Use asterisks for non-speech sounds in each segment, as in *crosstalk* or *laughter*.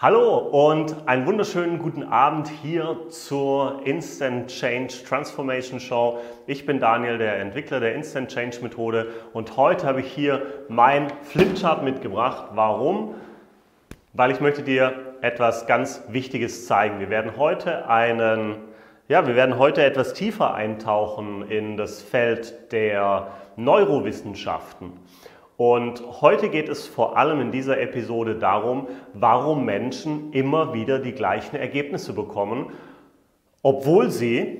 Hallo und einen wunderschönen guten Abend hier zur Instant Change Transformation Show. Ich bin Daniel, der Entwickler der Instant Change Methode und heute habe ich hier mein Flipchart mitgebracht. Warum? Weil ich möchte dir etwas ganz Wichtiges zeigen. Wir werden heute einen ja, wir werden heute etwas tiefer eintauchen in das Feld der Neurowissenschaften. Und heute geht es vor allem in dieser Episode darum, warum Menschen immer wieder die gleichen Ergebnisse bekommen, obwohl sie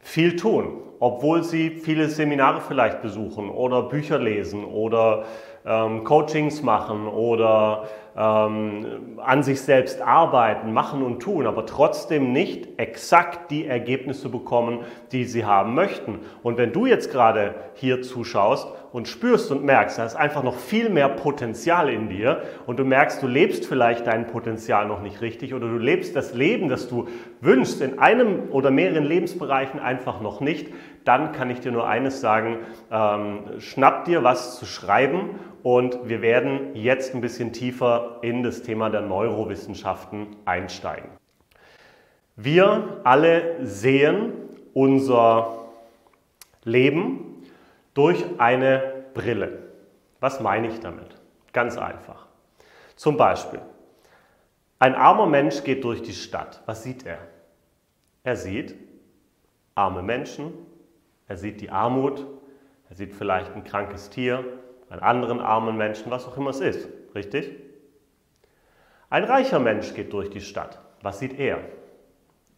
viel tun, obwohl sie viele Seminare vielleicht besuchen oder Bücher lesen oder ähm, Coachings machen oder ähm, an sich selbst arbeiten, machen und tun, aber trotzdem nicht exakt die Ergebnisse bekommen, die sie haben möchten. Und wenn du jetzt gerade hier zuschaust und spürst und merkst, da ist einfach noch viel mehr Potenzial in dir und du merkst, du lebst vielleicht dein Potenzial noch nicht richtig oder du lebst das Leben, das du wünschst, in einem oder mehreren Lebensbereichen einfach noch nicht, dann kann ich dir nur eines sagen, ähm, schnapp dir was zu schreiben und wir werden jetzt ein bisschen tiefer in das Thema der Neurowissenschaften einsteigen. Wir alle sehen unser Leben durch eine Brille. Was meine ich damit? Ganz einfach. Zum Beispiel, ein armer Mensch geht durch die Stadt. Was sieht er? Er sieht arme Menschen, er sieht die Armut, er sieht vielleicht ein krankes Tier, einen anderen armen Menschen, was auch immer es ist. Richtig? Ein reicher Mensch geht durch die Stadt. Was sieht er?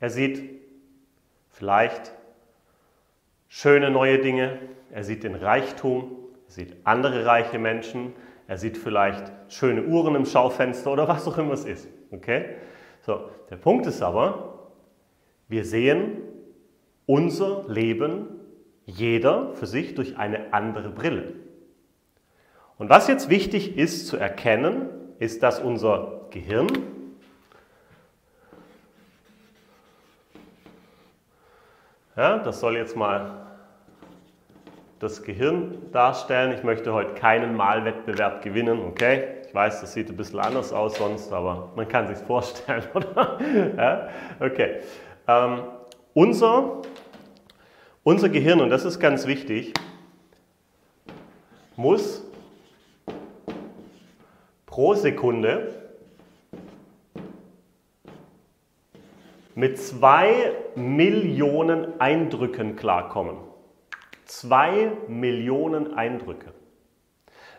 Er sieht vielleicht schöne neue Dinge, er sieht den Reichtum, er sieht andere reiche Menschen, er sieht vielleicht schöne Uhren im Schaufenster oder was auch immer es ist. Okay? So, der Punkt ist aber, wir sehen unser Leben jeder für sich durch eine andere Brille. Und was jetzt wichtig ist zu erkennen, ist, dass unser Gehirn ja, das soll jetzt mal das Gehirn darstellen. Ich möchte heute keinen Malwettbewerb gewinnen, okay? Ich weiß, das sieht ein bisschen anders aus sonst, aber man kann sich vorstellen, *laughs* oder? ja? Okay. Ähm, unser, unser Gehirn, und das ist ganz wichtig, muss pro Sekunde mit zwei Millionen Eindrücken klarkommen. Zwei Millionen Eindrücke.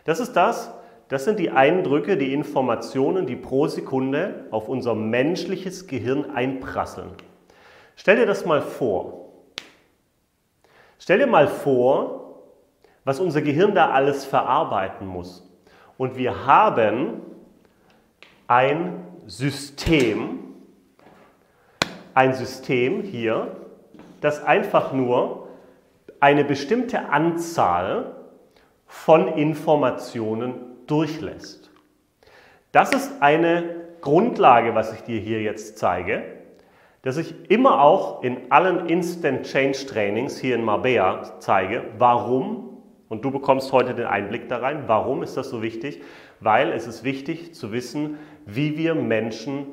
Das ist das, das sind die Eindrücke, die Informationen, die pro Sekunde auf unser menschliches Gehirn einprasseln. Stell dir das mal vor. Stell dir mal vor, was unser Gehirn da alles verarbeiten muss. Und wir haben ein System, ein System hier, das einfach nur eine bestimmte Anzahl von Informationen durchlässt. Das ist eine Grundlage, was ich dir hier jetzt zeige, dass ich immer auch in allen Instant Change Trainings hier in Marbella zeige, warum und du bekommst heute den Einblick da rein. Warum ist das so wichtig? Weil es ist wichtig zu wissen, wie wir Menschen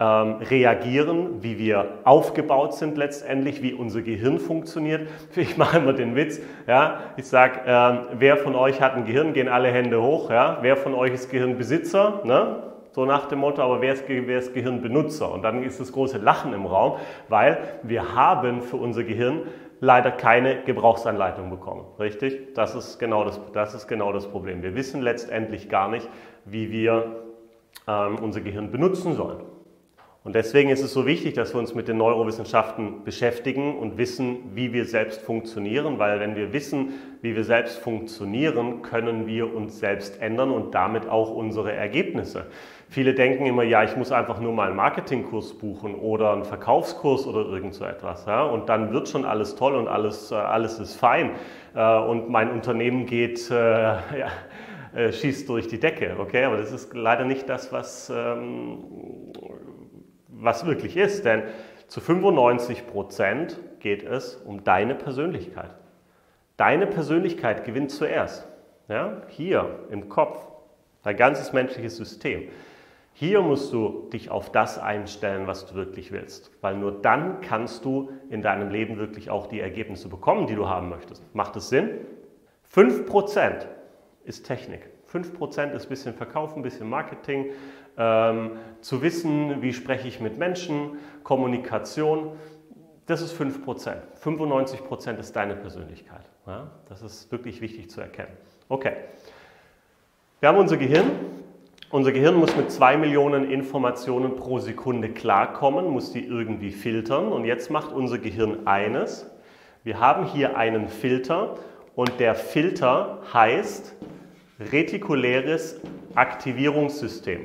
ähm, reagieren, wie wir aufgebaut sind letztendlich, wie unser Gehirn funktioniert. *laughs* Ich mache immer den Witz, ja, ich sage, ähm, wer von euch hat ein Gehirn, gehen alle Hände hoch, ja, wer von euch ist Gehirnbesitzer, ne? so nach dem Motto, aber wer ist, wer ist Gehirnbenutzer? Und dann ist das große Lachen im Raum, weil wir haben für unser Gehirn leider keine Gebrauchsanleitung bekommen. Richtig? Das ist genau das, das, ist genau das Problem. Wir wissen letztendlich gar nicht, wie wir ähm, unser Gehirn benutzen sollen. Und deswegen ist es so wichtig, dass wir uns mit den Neurowissenschaften beschäftigen und wissen, wie wir selbst funktionieren, weil wenn wir wissen, wie wir selbst funktionieren, können wir uns selbst ändern und damit auch unsere Ergebnisse. Viele denken immer, ja, ich muss einfach nur mal einen Marketingkurs buchen oder einen Verkaufskurs oder irgend so etwas. Ja? Und dann wird schon alles toll und alles, äh, alles ist fein. Äh, und mein Unternehmen geht, äh, *laughs* ja, schießt durch die Decke. Okay, aber das ist leider nicht das, was, ähm, was wirklich ist. Denn zu 95 Prozent geht es um deine Persönlichkeit. Deine Persönlichkeit gewinnt zuerst. Ja? Hier im Kopf, dein ganzes menschliches System. Hier musst du dich auf das einstellen, was du wirklich willst, weil nur dann kannst du in deinem Leben wirklich auch die Ergebnisse bekommen, die du haben möchtest. Macht es Sinn? 5% ist Technik. 5% ist ein bisschen Verkaufen, ein bisschen Marketing, ähm, zu wissen, wie spreche ich mit Menschen, Kommunikation. Das ist 5%. 95% ist deine Persönlichkeit. Ja? Das ist wirklich wichtig zu erkennen. Okay. Wir haben unser Gehirn. Unser Gehirn muss mit zwei Millionen Informationen pro Sekunde klarkommen, muss die irgendwie filtern. Und jetzt macht unser Gehirn eines. Wir haben hier einen Filter und der Filter heißt retikuläres Aktivierungssystem.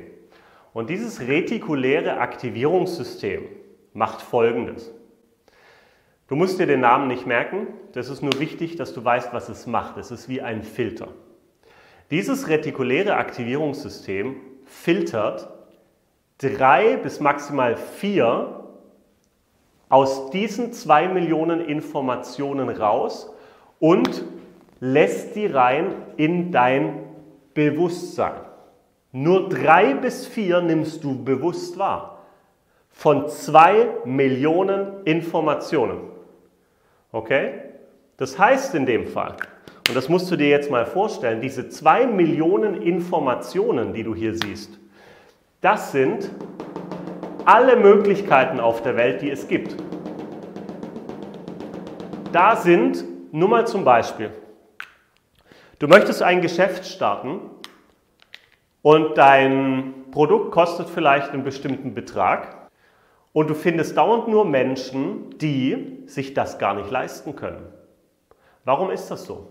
Und dieses retikuläre Aktivierungssystem macht Folgendes. Du musst dir den Namen nicht merken, das ist nur wichtig, dass du weißt, was es macht. Es ist wie ein Filter. Dieses retikuläre Aktivierungssystem filtert drei bis maximal vier aus diesen zwei Millionen Informationen raus und lässt die rein in dein Bewusstsein. Nur drei bis vier nimmst du bewusst wahr. Von zwei Millionen Informationen. Okay? Das heißt in dem Fall, und das musst du dir jetzt mal vorstellen, diese zwei Millionen Informationen, die du hier siehst, das sind alle Möglichkeiten auf der Welt, die es gibt. Da sind, nur mal zum Beispiel, Du möchtest ein Geschäft starten und dein Produkt kostet vielleicht einen bestimmten Betrag und du findest dauernd nur Menschen, die sich das gar nicht leisten können. Warum ist das so?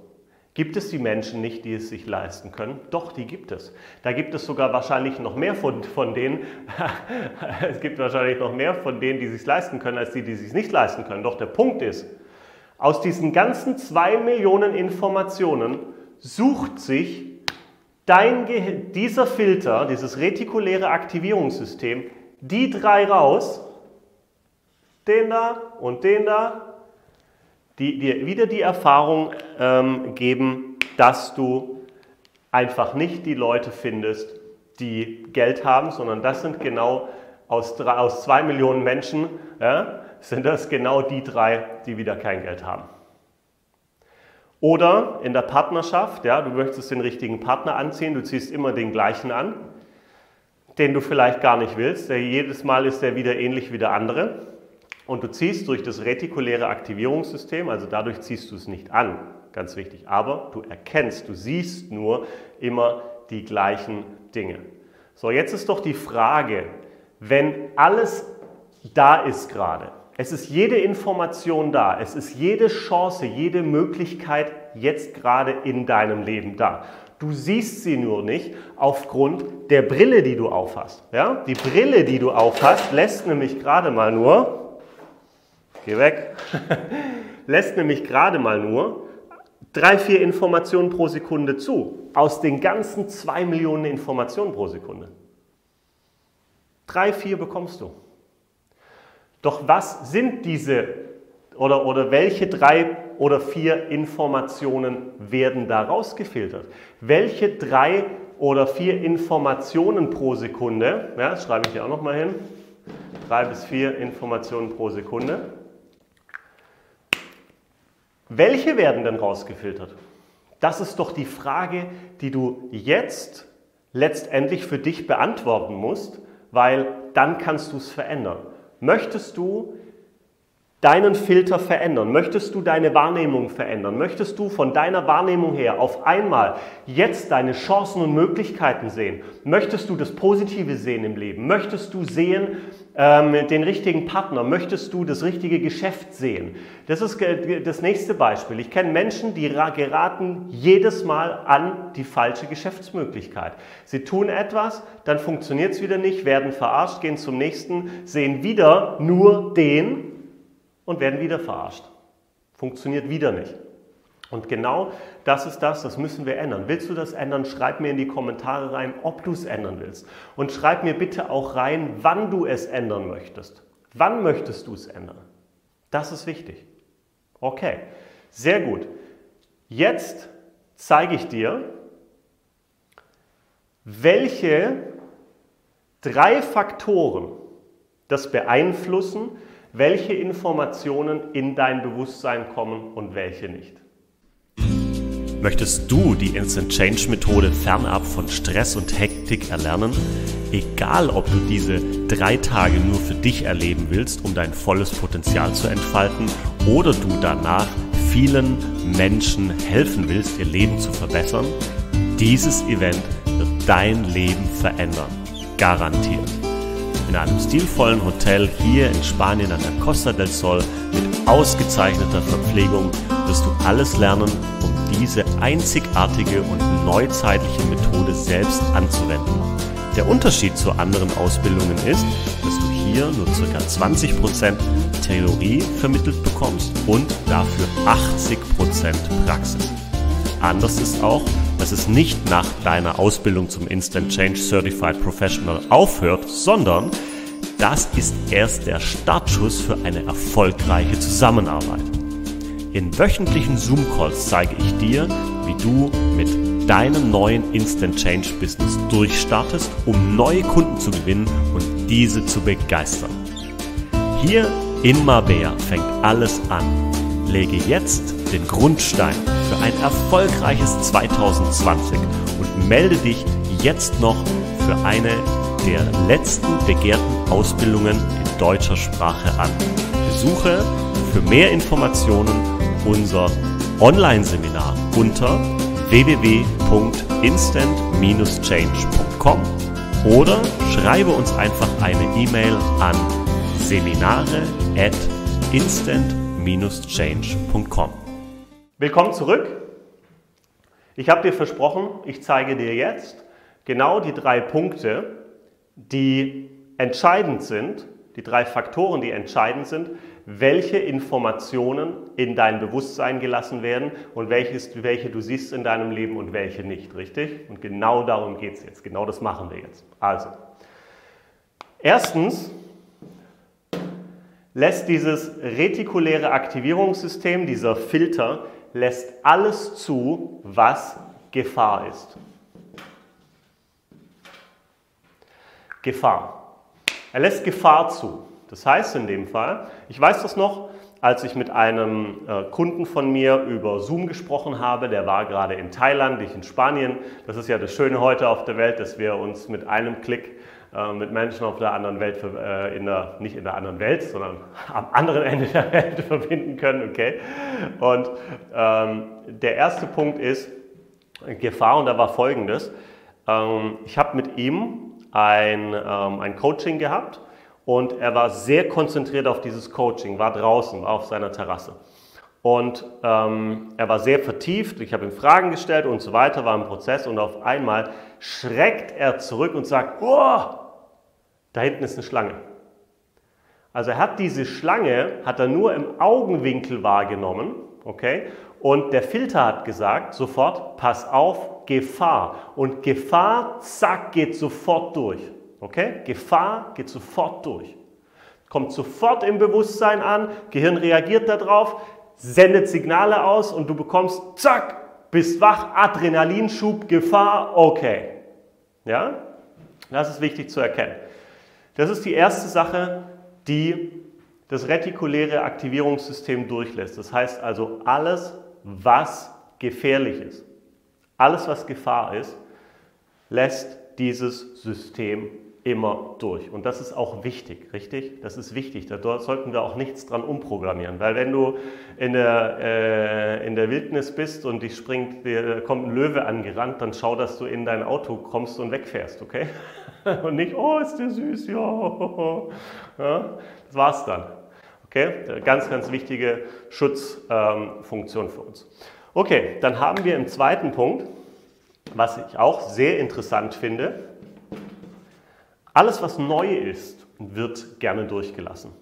Gibt es die Menschen nicht, die es sich leisten können? Doch, die gibt es. Da gibt es sogar wahrscheinlich noch mehr von, von denen, *laughs* es gibt wahrscheinlich noch mehr von denen, die es sich leisten können, als die, die es sich nicht leisten können. Doch der Punkt ist, aus diesen ganzen zwei Millionen Informationen sucht sich dein dieser Filter, dieses retikuläre Aktivierungssystem, die drei raus, den da und den da, die dir wieder die Erfahrung ähm, geben, dass du einfach nicht die Leute findest, die Geld haben, sondern das sind genau aus, drei, aus zwei Millionen Menschen, ja, sind das genau die drei, die wieder kein Geld haben. Oder in der Partnerschaft, ja, du möchtest den richtigen Partner anziehen, du ziehst immer den gleichen an, den du vielleicht gar nicht willst. Der, jedes Mal ist der wieder ähnlich wie der andere. Und du ziehst durch das retikuläre Aktivierungssystem, also dadurch ziehst du es nicht an, ganz wichtig, aber du erkennst, du siehst nur immer die gleichen Dinge. So, jetzt ist doch die Frage, wenn alles da ist gerade, es ist jede Information da. Es ist jede Chance, jede Möglichkeit jetzt gerade in deinem Leben da. Du siehst sie nur nicht aufgrund der Brille, die du aufhast. Ja? Die Brille, die du aufhast, lässt nämlich gerade mal nur, geh weg, *laughs* lässt nämlich gerade mal nur drei, vier Informationen pro Sekunde zu. Aus den ganzen zwei Millionen Informationen pro Sekunde. Drei, vier bekommst du. Doch was sind diese oder, oder welche drei oder vier Informationen werden da rausgefiltert? Welche drei oder vier Informationen pro Sekunde, ja, das schreibe ich hier auch nochmal hin, drei bis vier Informationen pro Sekunde, welche werden denn rausgefiltert? Das ist doch die Frage, die du jetzt letztendlich für dich beantworten musst, weil dann kannst du es verändern. Möchtest du deinen Filter verändern? Möchtest du deine Wahrnehmung verändern? Möchtest du von deiner Wahrnehmung her auf einmal jetzt deine Chancen und Möglichkeiten sehen? Möchtest du das Positive sehen im Leben? Möchtest du sehen ähm, den richtigen Partner? Möchtest du das richtige Geschäft sehen? Das ist das nächste Beispiel. Ich kenne Menschen, die geraten jedes Mal an die falsche Geschäftsmöglichkeit. Sie tun etwas, dann funktioniert es wieder nicht, werden verarscht, gehen zum nächsten, sehen wieder nur den und werden wieder verarscht. Funktioniert wieder nicht. Und genau das ist das, das müssen wir ändern. Willst du das ändern? Schreib mir in die Kommentare rein, ob du es ändern willst. Und schreib mir bitte auch rein, wann du es ändern möchtest. Wann möchtest du es ändern? Das ist wichtig. Okay, sehr gut. Jetzt zeige ich dir, welche drei Faktoren das beeinflussen, welche Informationen in dein Bewusstsein kommen und welche nicht. Möchtest du die Instant Change Methode fernab von Stress und Hektik erlernen? Egal, ob du diese drei Tage nur für dich erleben willst, um dein volles Potenzial zu entfalten, oder du danach vielen Menschen helfen willst, ihr Leben zu verbessern, dieses Event wird dein Leben verändern. Garantiert. In einem stilvollen Hotel hier in Spanien an der Costa del Sol mit ausgezeichneter Verpflegung wirst du alles lernen, um diese einzigartige und neuzeitliche Methode selbst anzuwenden. Der Unterschied zu anderen Ausbildungen ist, dass du hier nur ca. 20% Theorie vermittelt bekommst und dafür 80% Praxis. Anders ist auch, dass es nicht nach deiner Ausbildung zum Instant Change Certified Professional aufhört, sondern das ist erst der Startschuss für eine erfolgreiche Zusammenarbeit. In wöchentlichen Zoom-Calls zeige ich dir, wie du mit deinem neuen Instant Change Business durchstartest, um neue Kunden zu gewinnen und diese zu begeistern. Hier in Marbella fängt alles an. Lege jetzt den Grundstein für ein erfolgreiches 2020 und melde dich jetzt noch für eine der letzten begehrten Ausbildungen in deutscher Sprache an. Besuche für mehr Informationen unser Online-Seminar unter www.instant-change.com oder schreibe uns einfach eine E-Mail an seminare at instant-change.com. Willkommen zurück. Ich habe dir versprochen, ich zeige dir jetzt genau die drei Punkte, die entscheidend sind, die drei Faktoren, die entscheidend sind, welche Informationen in dein Bewusstsein gelassen werden und welches, welche du siehst in deinem Leben und welche nicht, richtig? Und genau darum geht es jetzt. Genau das machen wir jetzt. Also, erstens lässt dieses retikuläre Aktivierungssystem, dieser Filter, lässt alles zu, was Gefahr ist. Gefahr. Er lässt Gefahr zu. Das heißt in dem Fall, ich weiß das noch, als ich mit einem äh, Kunden von mir über Zoom gesprochen habe, der war gerade in Thailand, ich in Spanien. Das ist ja das Schöne heute auf der Welt, dass wir uns mit einem Klick äh, mit Menschen auf der anderen Welt, äh, in der, nicht in der anderen Welt, sondern am anderen Ende der Welt *laughs* verbinden können. Okay? Und ähm, der erste Punkt ist Gefahr und da war folgendes. Ähm, ich habe mit ihm ein, ähm, ein Coaching gehabt und er war sehr konzentriert auf dieses Coaching, war draußen, war auf seiner Terrasse. Und ähm, er war sehr vertieft, ich habe ihm Fragen gestellt und so weiter, war im Prozess und auf einmal schreckt er zurück und sagt, oh, da hinten ist eine Schlange. Also er hat diese Schlange, hat er nur im Augenwinkel wahrgenommen, okay? Und der Filter hat gesagt, sofort, pass auf, Gefahr. Und Gefahr, zack, geht sofort durch. Okay? Gefahr geht sofort durch. Kommt sofort im Bewusstsein an, Gehirn reagiert darauf, sendet Signale aus und du bekommst, zack, bist wach, Adrenalinschub, Gefahr, okay. Ja? Das ist wichtig zu erkennen. Das ist die erste Sache, die das retikuläre Aktivierungssystem durchlässt. Das heißt also alles, was gefährlich ist, alles, was Gefahr ist, lässt dieses System immer durch. Und das ist auch wichtig, richtig? Das ist wichtig. Da sollten wir auch nichts dran umprogrammieren. Weil wenn du in der, äh, in der Wildnis bist und dich springt, dir kommt ein Löwe angerannt, dann schau, dass du in dein Auto kommst und wegfährst, okay? *laughs* Und nicht, oh, ist der süß, ja. *laughs* ja das war's dann. Okay? Ganz, ganz wichtige Schutzfunktion ähm, für uns. Okay, dann haben wir im zweiten Punkt, was ich auch sehr interessant finde, alles, was neu ist, wird gerne durchgelassen.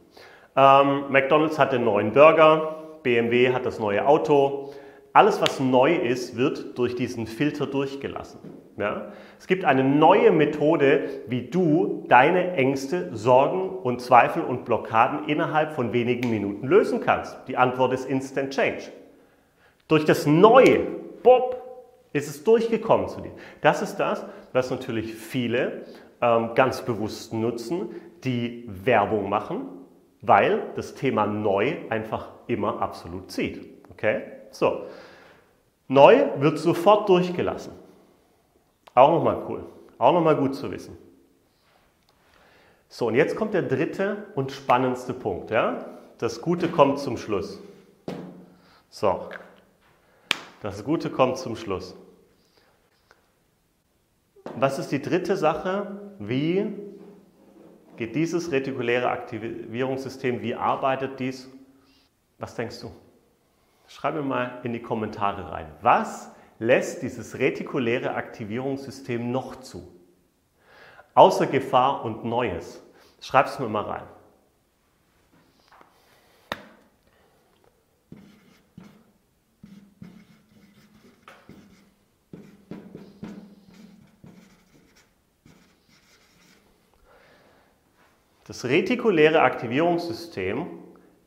Ähm, McDonald's hat den neuen Burger, BMW hat das neue Auto, alles, was neu ist, wird durch diesen Filter durchgelassen. Ja? Es gibt eine neue Methode, wie du deine Ängste, Sorgen und Zweifel und Blockaden innerhalb von wenigen Minuten lösen kannst. Die Antwort ist Instant Change. Durch das Neue, Bob, ist es durchgekommen zu dir. Das ist das, was natürlich viele ganz bewusst nutzen, die Werbung machen, weil das Thema neu einfach immer absolut zieht. Okay? So. Neu wird sofort durchgelassen. Auch nochmal cool. Auch nochmal gut zu wissen. So, und jetzt kommt der dritte und spannendste Punkt. Ja? Das Gute kommt zum Schluss. So. Das Gute kommt zum Schluss. Was ist die dritte Sache? Wie geht dieses retikuläre Aktivierungssystem, wie arbeitet dies? Was denkst du? Schreib mir mal in die Kommentare rein. Was lässt dieses retikuläre Aktivierungssystem noch zu? Außer Gefahr und Neues. Schreib es mir mal rein. Das retikuläre Aktivierungssystem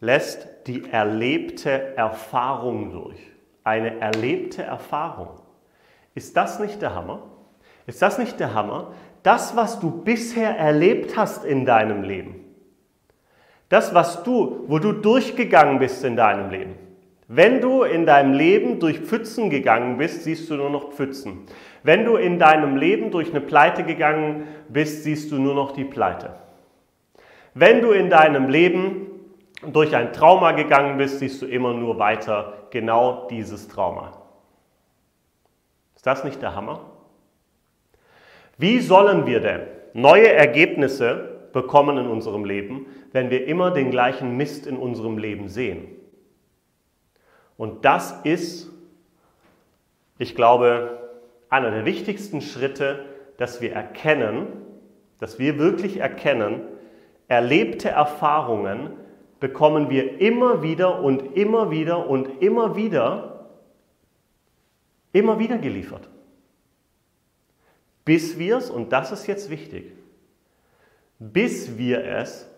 lässt die erlebte Erfahrung durch. Eine erlebte Erfahrung. Ist das nicht der Hammer? Ist das nicht der Hammer? Das, was du bisher erlebt hast in deinem Leben, das, was du, wo du durchgegangen bist in deinem Leben. Wenn du in deinem Leben durch Pfützen gegangen bist, siehst du nur noch Pfützen. Wenn du in deinem Leben durch eine Pleite gegangen bist, siehst du nur noch die Pleite. Wenn du in deinem Leben durch ein Trauma gegangen bist, siehst du immer nur weiter genau dieses Trauma. Ist das nicht der Hammer? Wie sollen wir denn neue Ergebnisse bekommen in unserem Leben, wenn wir immer den gleichen Mist in unserem Leben sehen? Und das ist, ich glaube, einer der wichtigsten Schritte, dass wir erkennen, dass wir wirklich erkennen, erlebte Erfahrungen bekommen wir immer wieder und immer wieder und immer wieder, immer wieder geliefert. Bis wir es, und das ist jetzt wichtig, bis wir es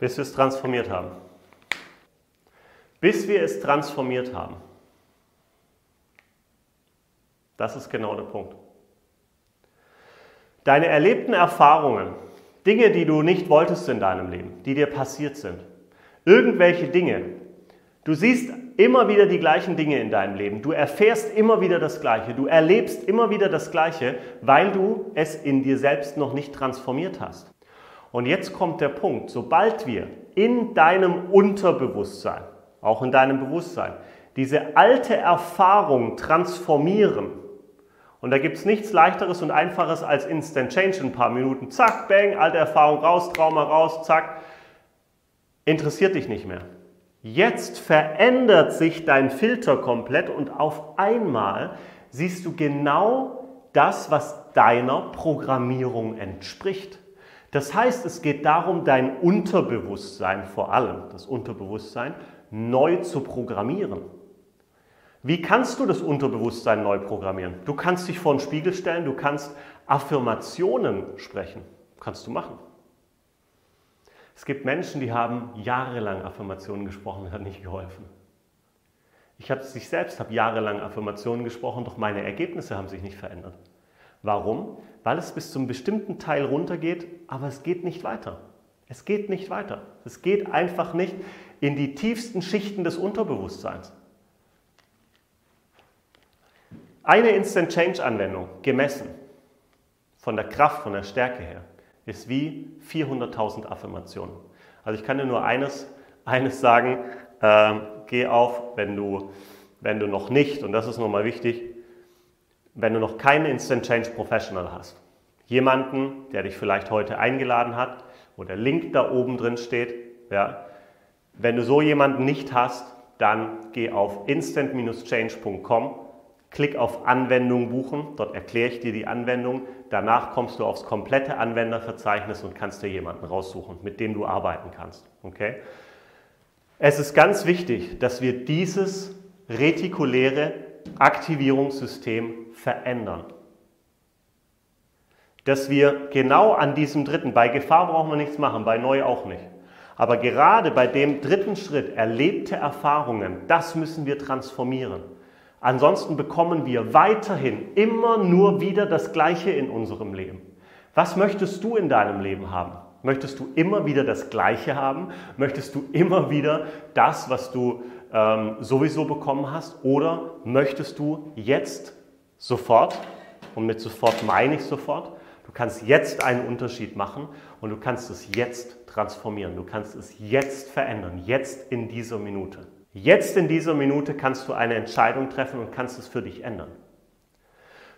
bis wir es transformiert haben. Bis wir es transformiert haben. Das ist genau der Punkt. Deine erlebten Erfahrungen, Dinge, die du nicht wolltest in deinem Leben, die dir passiert sind, irgendwelche Dinge, du siehst immer wieder die gleichen Dinge in deinem Leben, du erfährst immer wieder das Gleiche, du erlebst immer wieder das Gleiche, weil du es in dir selbst noch nicht transformiert hast. Und jetzt kommt der Punkt, sobald wir in deinem Unterbewusstsein, auch in deinem Bewusstsein, diese alte Erfahrung transformieren, und da gibt es nichts leichteres und einfaches als Instant Change in ein paar Minuten, zack, bang, alte Erfahrung raus, Trauma raus, zack, interessiert dich nicht mehr. Jetzt verändert sich dein Filter komplett und auf einmal siehst du genau das, was deiner Programmierung entspricht. Das heißt, es geht darum, dein Unterbewusstsein vor allem, das Unterbewusstsein, neu zu programmieren. Wie kannst du das Unterbewusstsein neu programmieren? Du kannst dich vor den Spiegel stellen, du kannst Affirmationen sprechen. Kannst du machen. Es gibt Menschen, die haben jahrelang Affirmationen gesprochen und hat nicht geholfen. Ich habe sich selbst habe jahrelang Affirmationen gesprochen, doch meine Ergebnisse haben sich nicht verändert. Warum? Weil es bis zum bestimmten Teil runtergeht, aber es geht nicht weiter. Es geht nicht weiter. Es geht einfach nicht in die tiefsten Schichten des Unterbewusstseins. Eine Instant Change Anwendung, gemessen von der Kraft, von der Stärke her, ist wie 400.000 Affirmationen. Also ich kann dir nur eines, eines sagen, äh, geh auf, wenn du, wenn du noch nicht, und das ist nochmal wichtig, wenn du noch keinen Instant Change Professional hast. Jemanden, der dich vielleicht heute eingeladen hat, wo der Link da oben drin steht, ja, Wenn du so jemanden nicht hast, dann geh auf instant-change.com, klick auf Anwendung buchen, dort erkläre ich dir die Anwendung. Danach kommst du aufs komplette Anwenderverzeichnis und kannst dir jemanden raussuchen, mit dem du arbeiten kannst. Okay? Es ist ganz wichtig, dass wir dieses retikuläre Aktivierungssystem verändern. Dass wir genau an diesem dritten, bei Gefahr brauchen wir nichts machen, bei Neu auch nicht. Aber gerade bei dem dritten Schritt, erlebte Erfahrungen, das müssen wir transformieren. Ansonsten bekommen wir weiterhin immer nur wieder das Gleiche in unserem Leben. Was möchtest du in deinem Leben haben? Möchtest du immer wieder das Gleiche haben? Möchtest du immer wieder das, was du ähm, sowieso bekommen hast? Oder möchtest du jetzt sofort, und mit sofort meine ich sofort, du kannst jetzt einen Unterschied machen und du kannst es jetzt transformieren. Du kannst es jetzt verändern, jetzt in dieser Minute. Jetzt in dieser Minute kannst du eine Entscheidung treffen und kannst es für dich ändern.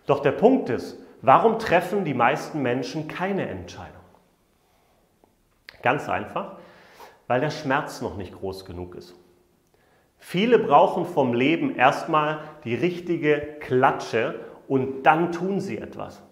Doch der Punkt ist, warum treffen die meisten Menschen keine Entscheidung? Ganz einfach, weil der Schmerz noch nicht groß genug ist. Viele brauchen vom Leben erstmal die richtige Klatsche und dann tun sie etwas.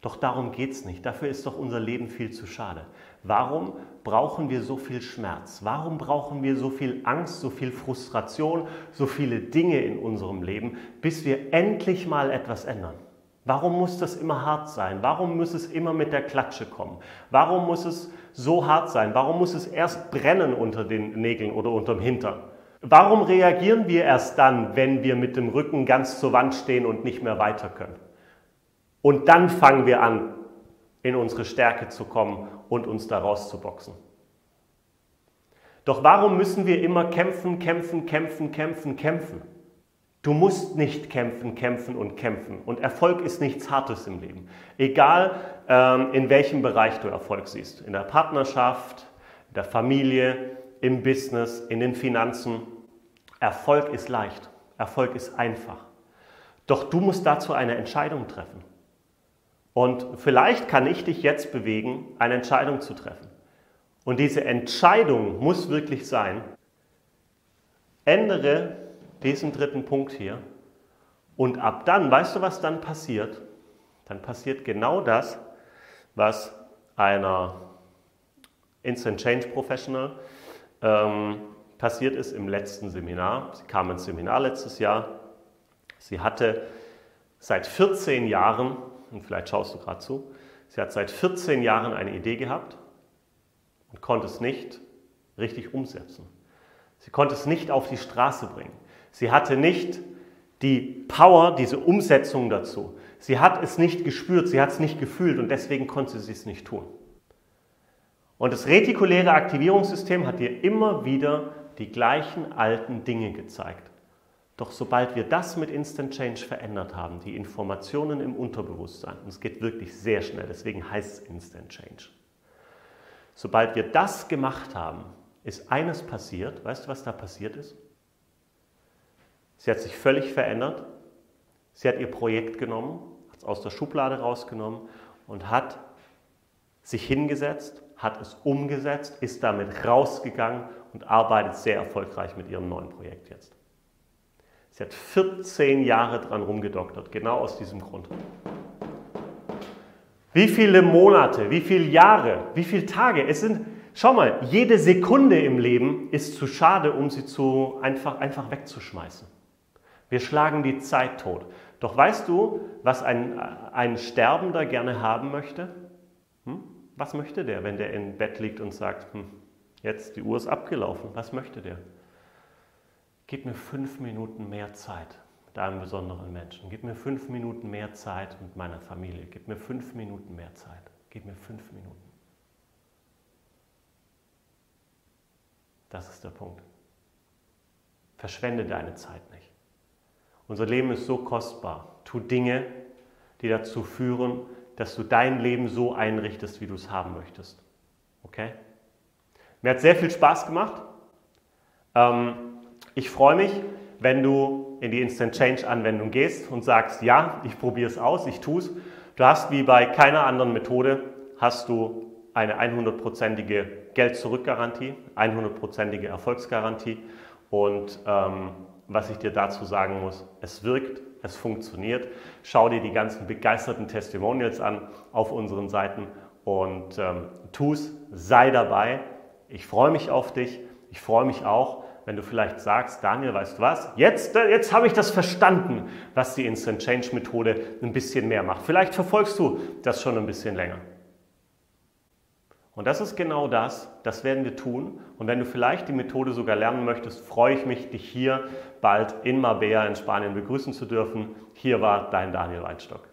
Doch darum geht es nicht. Dafür ist doch unser Leben viel zu schade. Warum brauchen wir so viel Schmerz? Warum brauchen wir so viel Angst, so viel Frustration, so viele Dinge in unserem Leben, bis wir endlich mal etwas ändern? Warum muss das immer hart sein? Warum muss es immer mit der Klatsche kommen? Warum muss es so hart sein? Warum muss es erst brennen unter den Nägeln oder unterm Hintern? Warum reagieren wir erst dann, wenn wir mit dem Rücken ganz zur Wand stehen und nicht mehr weiter können? Und dann fangen wir an, in unsere Stärke zu kommen und uns da rauszuboxen. Doch warum müssen wir immer kämpfen, kämpfen, kämpfen, kämpfen, kämpfen? Du musst nicht kämpfen, kämpfen und kämpfen. Und Erfolg ist nichts Hartes im Leben. Egal ähm, in welchem Bereich du Erfolg siehst. In der Partnerschaft, in der Familie, im Business, in den Finanzen. Erfolg ist leicht. Erfolg ist einfach. Doch du musst dazu eine Entscheidung treffen. Und vielleicht kann ich dich jetzt bewegen, eine Entscheidung zu treffen. Und diese Entscheidung muss wirklich sein, ändere diesen dritten Punkt hier und ab dann, weißt du, was dann passiert? Dann passiert genau das, was einer Instant Change Professional ähm, passiert ist im letzten Seminar. Sie kam ins Seminar letztes Jahr. Sie hatte seit 14 Jahren und vielleicht schaust du gerade zu, sie hat seit 14 Jahren eine Idee gehabt und konnte es nicht richtig umsetzen. Sie konnte es nicht auf die Straße bringen. Sie hatte nicht die Power, diese Umsetzung dazu. Sie hat es nicht gespürt, sie hat es nicht gefühlt und deswegen konnte sie es nicht tun. Und das retikuläre Aktivierungssystem hat ihr immer wieder die gleichen alten Dinge gezeigt. Doch sobald wir das mit Instant Change verändert haben, die Informationen im Unterbewusstsein, und es geht wirklich sehr schnell, deswegen heißt es Instant Change. Sobald wir das gemacht haben, ist eines passiert. Weißt du, was da passiert ist? Sie hat sich völlig verändert. Sie hat ihr Projekt genommen, hat es aus der Schublade rausgenommen und hat sich hingesetzt, hat es umgesetzt, ist damit rausgegangen und arbeitet sehr erfolgreich mit ihrem neuen Projekt jetzt. Sie hat 14 Jahre dran rumgedoktert, genau aus diesem Grund. Wie viele Monate, wie viele Jahre, wie viele Tage? Es sind, schau mal, jede Sekunde im Leben ist zu schade, um sie zu einfach, einfach wegzuschmeißen. Wir schlagen die Zeit tot. Doch weißt du, was ein, ein Sterbender gerne haben möchte? Hm? Was möchte der, wenn der im Bett liegt und sagt, hm, jetzt die Uhr ist abgelaufen? Was möchte der? Gib mir fünf Minuten mehr Zeit mit einem besonderen Menschen. Gib mir fünf Minuten mehr Zeit mit meiner Familie. Gib mir fünf Minuten mehr Zeit. Gib mir fünf Minuten. Das ist der Punkt. Verschwende deine Zeit nicht. Unser Leben ist so kostbar. Tu Dinge, die dazu führen, dass du dein Leben so einrichtest, wie du es haben möchtest. Okay? Mir hat sehr viel Spaß gemacht. Ähm, ich freue mich, wenn du in die Instant Change Anwendung gehst und sagst, ja, ich probiere es aus, ich tue es. Du hast wie bei keiner anderen Methode, hast du eine 100%ige Geld-Zurück-Garantie, 100%ige Erfolgsgarantie. Und ähm, was ich dir dazu sagen muss, es wirkt, es funktioniert. Schau dir die ganzen begeisterten Testimonials an auf unseren Seiten und ähm, tu es, sei dabei. Ich freue mich auf dich. Ich freue mich auch, wenn du vielleicht sagst, Daniel, weißt du was? Jetzt, äh, jetzt habe ich das verstanden, was die Instant Change Methode ein bisschen mehr macht. Vielleicht verfolgst du das schon ein bisschen länger. Und das ist genau das, das werden wir tun. Und wenn du vielleicht die Methode sogar lernen möchtest, freue ich mich, dich hier bald in Marbella in Spanien begrüßen zu dürfen. Hier war dein Daniel Weinstock.